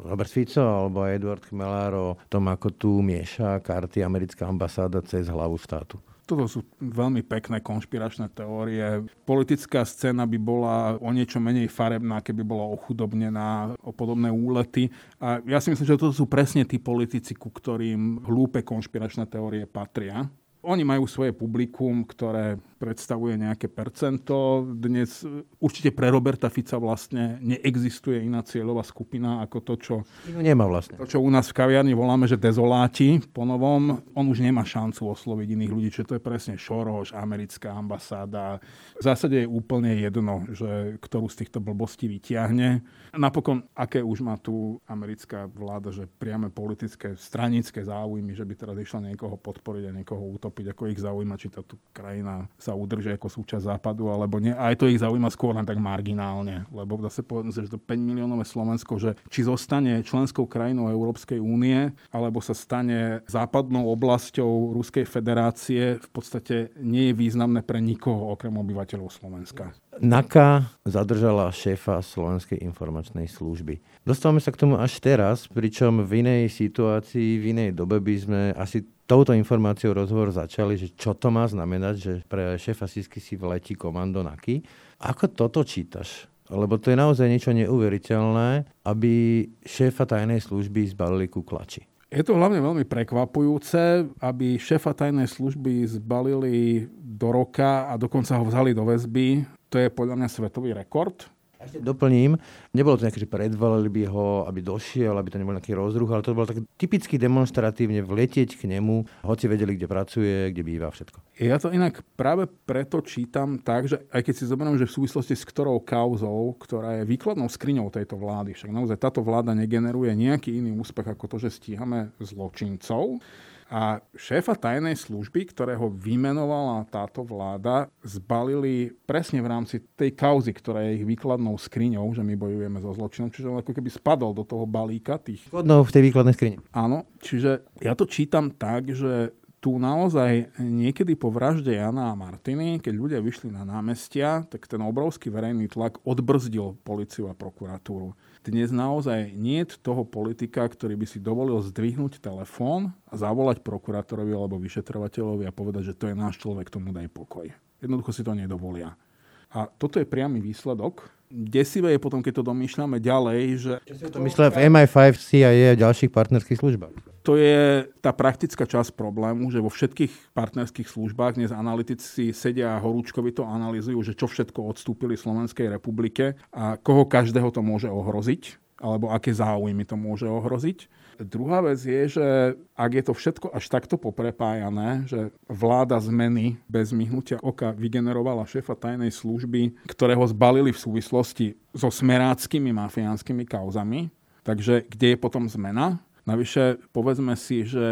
Robert Fico alebo Eduard Chmelár o tom, ako tu mieša karty americká ambasáda cez hlavu štátu? Štátu. Toto sú veľmi pekné konšpiračné teórie. Politická scéna by bola o niečo menej farebná, keby bola ochudobnená o podobné úlety. A ja si myslím, že toto sú presne tí politici, ku ktorým hlúpe konšpiračné teórie patria. Oni majú svoje publikum, ktoré predstavuje nejaké percento. Dnes určite pre Roberta Fica vlastne neexistuje iná cieľová skupina ako to, čo, nemá vlastne. to, čo u nás v kaviarni voláme, že dezoláti po novom. On už nemá šancu osloviť iných ľudí, čo to je presne Šoroš, americká ambasáda. V zásade je úplne jedno, že ktorú z týchto blbostí vyťahne. Napokon, aké už má tu americká vláda, že priame politické, stranické záujmy, že by teraz išla niekoho podporiť a niekoho utopiť ako ich zaujíma, či táto krajina sa udrží ako súčasť západu, alebo nie. A aj to ich zaujíma skôr len tak marginálne, lebo zase povedzme, že to 5 miliónové Slovensko, že či zostane členskou krajinou Európskej únie, alebo sa stane západnou oblasťou Ruskej federácie, v podstate nie je významné pre nikoho okrem obyvateľov Slovenska. NAKA zadržala šéfa Slovenskej informačnej služby. Dostávame sa k tomu až teraz, pričom v inej situácii, v inej dobe by sme asi touto informáciou rozhovor začali, že čo to má znamenať, že pre šéfa Sisky si vletí komando NAKY. Ako toto čítaš? Lebo to je naozaj niečo neuveriteľné, aby šéfa tajnej služby zbalili ku klači. Je to hlavne veľmi prekvapujúce, aby šéfa tajnej služby zbalili do roka a dokonca ho vzali do väzby. To je podľa mňa svetový rekord ešte doplním, nebolo to nejaké, že predvalili by ho, aby došiel, aby to nebol nejaký rozruch, ale to bolo tak typicky demonstratívne vletieť k nemu, hoci vedeli, kde pracuje, kde býva všetko. Ja to inak práve preto čítam tak, že aj keď si zoberiem, že v súvislosti s ktorou kauzou, ktorá je výkladnou skriňou tejto vlády, však naozaj táto vláda negeneruje nejaký iný úspech ako to, že stíhame zločincov, a šéfa tajnej služby, ktorého vymenovala táto vláda, zbalili presne v rámci tej kauzy, ktorá je ich výkladnou skriňou, že my bojujeme so zločinom. Čiže on ako keby spadol do toho balíka tých... Výkladnou v tej výkladnej skrini. Áno, čiže ja to čítam tak, že tu naozaj niekedy po vražde Jana a Martiny, keď ľudia vyšli na námestia, tak ten obrovský verejný tlak odbrzdil policiu a prokuratúru. Dnes naozaj nie toho politika, ktorý by si dovolil zdvihnúť telefón a zavolať prokurátorovi alebo vyšetrovateľovi a povedať, že to je náš človek, tomu daj pokoj. Jednoducho si to nedovolia. A toto je priamy výsledok. Desivé je potom, keď to domýšľame ďalej, že... To myslia v MI5, CIA a ďalších partnerských službách? to je tá praktická časť problému, že vo všetkých partnerských službách dnes analytici sedia a horúčkovi to analýzujú, že čo všetko odstúpili Slovenskej republike a koho každého to môže ohroziť alebo aké záujmy to môže ohroziť. Druhá vec je, že ak je to všetko až takto poprepájané, že vláda zmeny bez myhnutia oka vygenerovala šéfa tajnej služby, ktorého zbalili v súvislosti so smeráckými mafiánskymi kauzami, takže kde je potom zmena? Navyše, povedzme si, že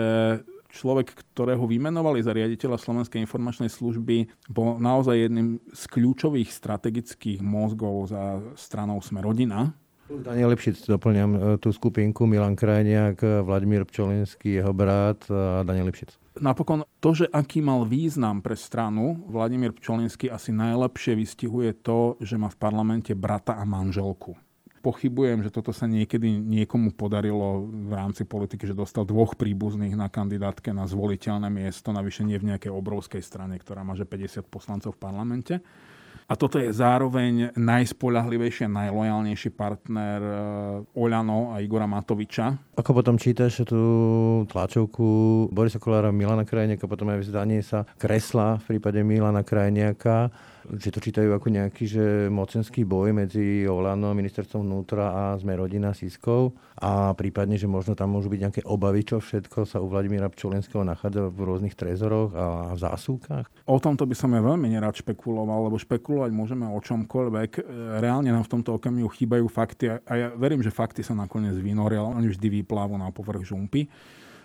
človek, ktorého vymenovali za riaditeľa Slovenskej informačnej služby, bol naozaj jedným z kľúčových strategických mozgov za stranou Sme rodina. Daniel Lipšic, doplňam e, tú skupinku, Milan Krajniak, Vladimír Pčolinský, jeho brat a Daniel Lipšic. Napokon to, že aký mal význam pre stranu, Vladimír Pčolinský asi najlepšie vystihuje to, že má v parlamente brata a manželku pochybujem, že toto sa niekedy niekomu podarilo v rámci politiky, že dostal dvoch príbuzných na kandidátke na zvoliteľné miesto, navyše nie v nejakej obrovskej strane, ktorá má že 50 poslancov v parlamente. A toto je zároveň najspoľahlivejší a najlojálnejší partner eh, Oľano a Igora Matoviča. Ako potom čítaš tú tlačovku Borisa Kolára, Milana Krajniaka, potom aj vzdanie sa kresla v prípade Milana Krajniaka, že to čítajú ako nejaký že mocenský boj medzi Olano, ministerstvom vnútra a sme rodina Siskov a prípadne, že možno tam môžu byť nejaké obavy, čo všetko sa u Vladimíra Pčolenského nachádza v rôznych trezoroch a v zásuvkách? O tomto by som ja veľmi nerad špekuloval, lebo špekulovať môžeme o čomkoľvek. Reálne nám v tomto okamihu chýbajú fakty a ja verím, že fakty sa nakoniec vynoria, oni vždy vyplávu na povrch žumpy.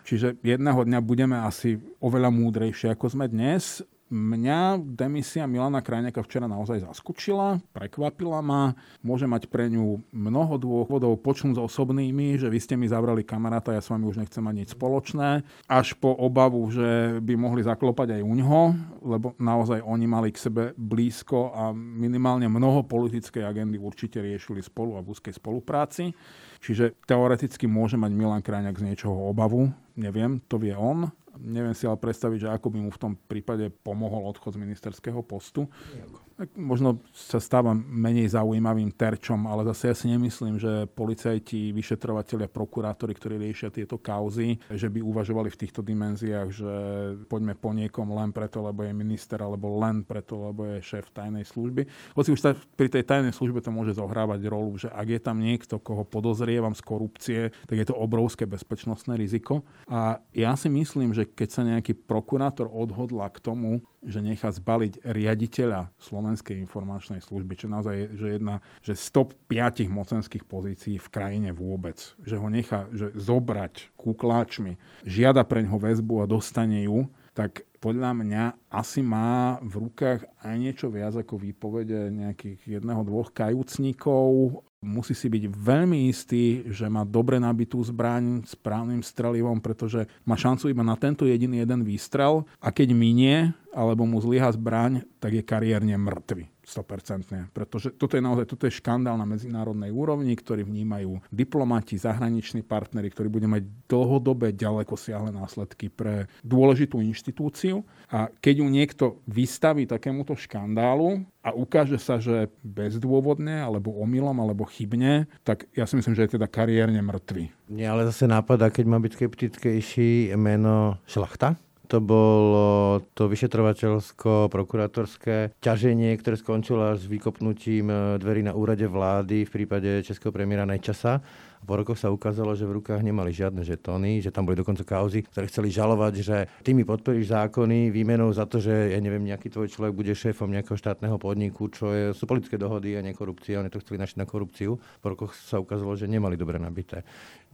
Čiže jedného dňa budeme asi oveľa múdrejšie, ako sme dnes. Mňa demisia Milana Krajneka včera naozaj zaskočila, prekvapila ma. Môže mať pre ňu mnoho dôvodov, počnúť s osobnými, že vy ste mi zavrali kamaráta, ja s vami už nechcem mať nič spoločné, až po obavu, že by mohli zaklopať aj u ňoho, lebo naozaj oni mali k sebe blízko a minimálne mnoho politickej agendy určite riešili spolu a v úzkej spolupráci. Čiže teoreticky môže mať Milan Krajňák z niečoho obavu, neviem, to vie on. Neviem si ale predstaviť, že ako by mu v tom prípade pomohol odchod z ministerského postu. Nejako možno sa stáva menej zaujímavým terčom, ale zase ja si nemyslím, že policajti, vyšetrovateľia, prokurátori, ktorí riešia tieto kauzy, že by uvažovali v týchto dimenziách, že poďme po niekom len preto, lebo je minister, alebo len preto, lebo je šéf tajnej služby. Hoci už pri tej tajnej službe to môže zohrávať rolu, že ak je tam niekto, koho podozrievam z korupcie, tak je to obrovské bezpečnostné riziko. A ja si myslím, že keď sa nejaký prokurátor odhodla k tomu, že nechá zbaliť riaditeľa Slovenskej informačnej služby, čo naozaj je že jedna že stop piatich mocenských pozícií v krajine vôbec. Že ho nechá že zobrať kúkláčmi, žiada preň ho väzbu a dostane ju, tak podľa mňa asi má v rukách aj niečo viac ako výpovede nejakých jedného, dvoch kajúcníkov. Musí si byť veľmi istý, že má dobre nabitú zbraň s právnym strelivom, pretože má šancu iba na tento jediný jeden výstrel a keď minie alebo mu zlyha zbraň, tak je kariérne mŕtvy. 100%. Pretože toto je naozaj toto je škandál na medzinárodnej úrovni, ktorý vnímajú diplomati, zahraniční partnery, ktorí budú mať dlhodobé ďaleko siahle následky pre dôležitú inštitúciu. A keď ju niekto vystaví takémuto škandálu a ukáže sa, že bezdôvodne, alebo omylom, alebo chybne, tak ja si myslím, že je teda kariérne mŕtvy. Nie, ale zase nápada, keď má byť skeptickejší meno Šlachta? To bolo to vyšetrovateľsko-prokurátorské ťaženie, ktoré skončilo až s vykopnutím e, dverí na úrade vlády v prípade českého premiéra Nejčasa. Po rokoch sa ukázalo, že v rukách nemali žiadne žetóny, že tam boli dokonca kauzy, ktoré chceli žalovať, že ty mi podporíš zákony výmenou za to, že ja neviem, nejaký tvoj človek bude šéfom nejakého štátneho podniku, čo je, sú politické dohody a nie korupcia. Oni to chceli našiť na korupciu. Po rokoch sa ukázalo, že nemali dobre nabité.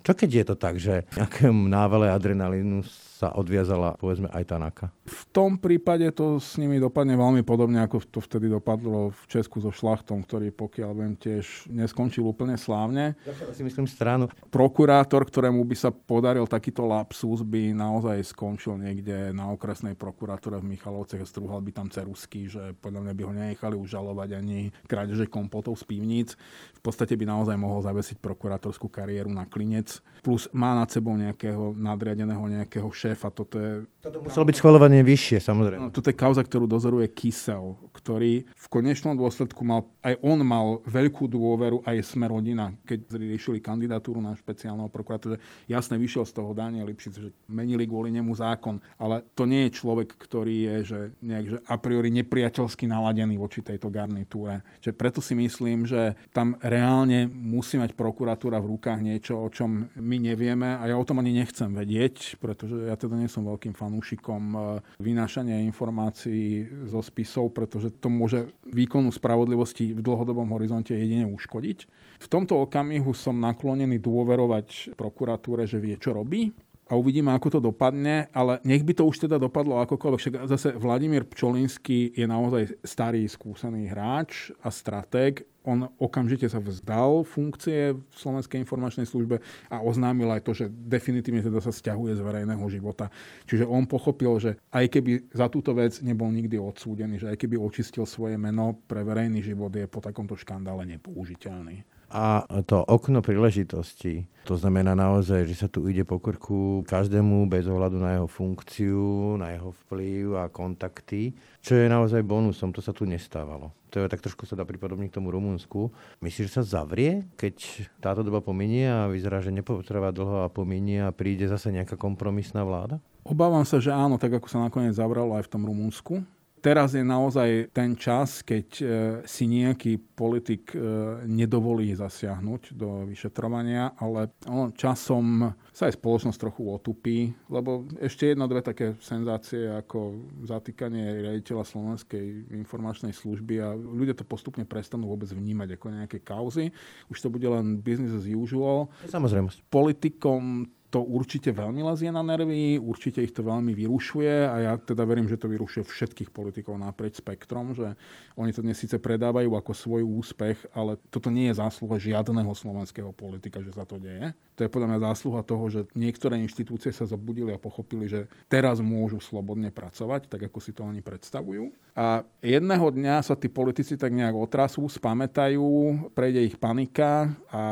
Čo keď je to tak, že nejakému návale adrenalínu sa odviazala, povedzme, aj Tanaka? V tom prípade to s nimi dopadne veľmi podobne, ako to vtedy dopadlo v Česku so Šlachtom, ktorý, pokiaľ viem, tiež neskončil úplne slávne. Ja si myslím stranu. Prokurátor, ktorému by sa podaril takýto lapsus, by naozaj skončil niekde na okresnej prokuratúre v Michalovce strúhal by tam cerusky, že podľa mňa by ho nenechali užalovať ani krádeže kompotov z pivníc. V podstate by naozaj mohol zavesiť prokurátorskú kariéru na klinec. Plus má nad sebou nejakého nadriadeného nejakého šéfa. Toto je... Toto muselo byť schvalovanie vyššie, samozrejme. No, toto je kauza, ktorú dozoruje Kysel, ktorý v konečnom dôsledku mal, aj on mal veľkú dôveru, aj sme rodina, keď riešili kandidatúru na špeciálneho prokurátora. Jasne vyšiel z toho Daniel Lipšic, že menili kvôli nemu zákon, ale to nie je človek, ktorý je že nejak, že a priori nepriateľsky naladený voči tejto garnitúre. Čiže preto si myslím, že tam reálne musí mať prokuratúra v rukách niečo, o čom my nevieme a ja o tom ani nechcem vedieť, pretože ja teda nie som veľkým fanúšikom e, vynášania informácií zo spisov, pretože to môže výkonu spravodlivosti v dlhodobom horizonte jedine uškodiť. V tomto okamihu som naklonený dôverovať prokuratúre, že vie, čo robí a uvidíme, ako to dopadne, ale nech by to už teda dopadlo akokoľvek. Však zase Vladimír Pčolinský je naozaj starý, skúsený hráč a stratég. On okamžite sa vzdal funkcie v Slovenskej informačnej službe a oznámil aj to, že definitívne teda sa stiahuje z verejného života. Čiže on pochopil, že aj keby za túto vec nebol nikdy odsúdený, že aj keby očistil svoje meno pre verejný život, je po takomto škandále nepoužiteľný a to okno príležitosti. To znamená naozaj, že sa tu ide po krku každému bez ohľadu na jeho funkciu, na jeho vplyv a kontakty, čo je naozaj bonusom. To sa tu nestávalo. To je tak trošku sa dá pripodobniť k tomu Rumunsku. Myslíš, že sa zavrie, keď táto doba pominie a vyzerá, že nepotrvá dlho a pominie a príde zase nejaká kompromisná vláda? Obávam sa, že áno, tak ako sa nakoniec zavralo aj v tom Rumunsku teraz je naozaj ten čas, keď e, si nejaký politik e, nedovolí zasiahnuť do vyšetrovania, ale časom sa aj spoločnosť trochu otupí, lebo ešte jedna, dve také senzácie ako zatýkanie riaditeľa Slovenskej informačnej služby a ľudia to postupne prestanú vôbec vnímať ako nejaké kauzy. Už to bude len business as usual. Samozrejme. Politikom to určite veľmi lezie na nervy, určite ich to veľmi vyrušuje a ja teda verím, že to vyrušuje všetkých politikov naprieč spektrom, že oni to dnes síce predávajú ako svoj úspech, ale toto nie je zásluha žiadneho slovenského politika, že sa to deje. To je podľa mňa zásluha toho, že niektoré inštitúcie sa zobudili a pochopili, že teraz môžu slobodne pracovať, tak ako si to oni predstavujú. A jedného dňa sa tí politici tak nejak otrasú, spamätajú, prejde ich panika a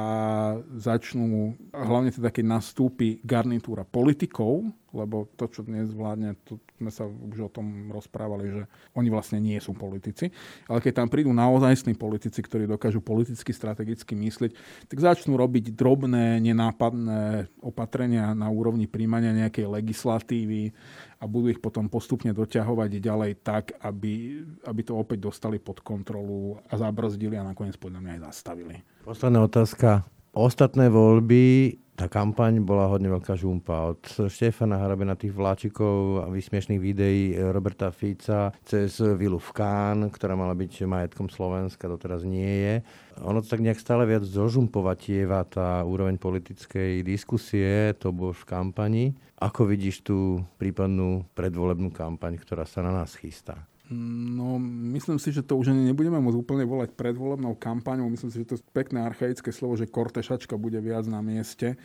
začnú, hlavne teda keď nastúpi garnitúra politikov, lebo to, čo dnes vládne, to sme sa už o tom rozprávali, že oni vlastne nie sú politici. Ale keď tam prídu naozajstní politici, ktorí dokážu politicky, strategicky myslieť, tak začnú robiť drobné, nenápadné opatrenia na úrovni príjmania nejakej legislatívy a budú ich potom postupne doťahovať ďalej tak, aby, aby to opäť dostali pod kontrolu a zabrzdili a nakoniec podľa mňa aj zastavili. Posledná otázka. Ostatné voľby tá kampaň bola hodne veľká žumpa. Od Štefana Harabena tých vláčikov a vysmiešných videí Roberta Fica cez Vilu v Kán, ktorá mala byť majetkom Slovenska, doteraz nie je. Ono to tak nejak stále viac zožumpovatieva tá úroveň politickej diskusie, to bolo v kampani. Ako vidíš tú prípadnú predvolebnú kampaň, ktorá sa na nás chystá? No, myslím si, že to už ani nebudeme môcť úplne volať predvolebnou kampaňou. Myslím si, že to je pekné archaické slovo, že kortešačka bude viac na mieste.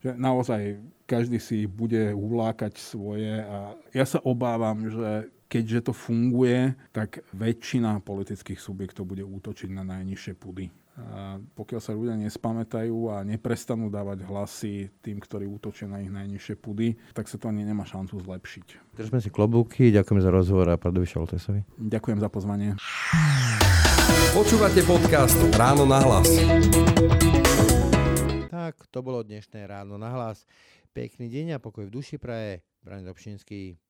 Že naozaj každý si bude uvlákať svoje a ja sa obávam, že keďže to funguje, tak väčšina politických subjektov bude útočiť na najnižšie pudy. A pokiaľ sa ľudia nespamätajú a neprestanú dávať hlasy tým, ktorí útočia na ich najnižšie pudy, tak sa to ani nemá šancu zlepšiť. Držme si klobúky, ďakujem za rozhovor a Pradovi Šoltesovi. Ďakujem za pozvanie. Počúvate podcast Ráno na hlas. Tak, to bolo dnešné Ráno na hlas. Pekný deň a pokoj v duši praje. Brani Dobšinský.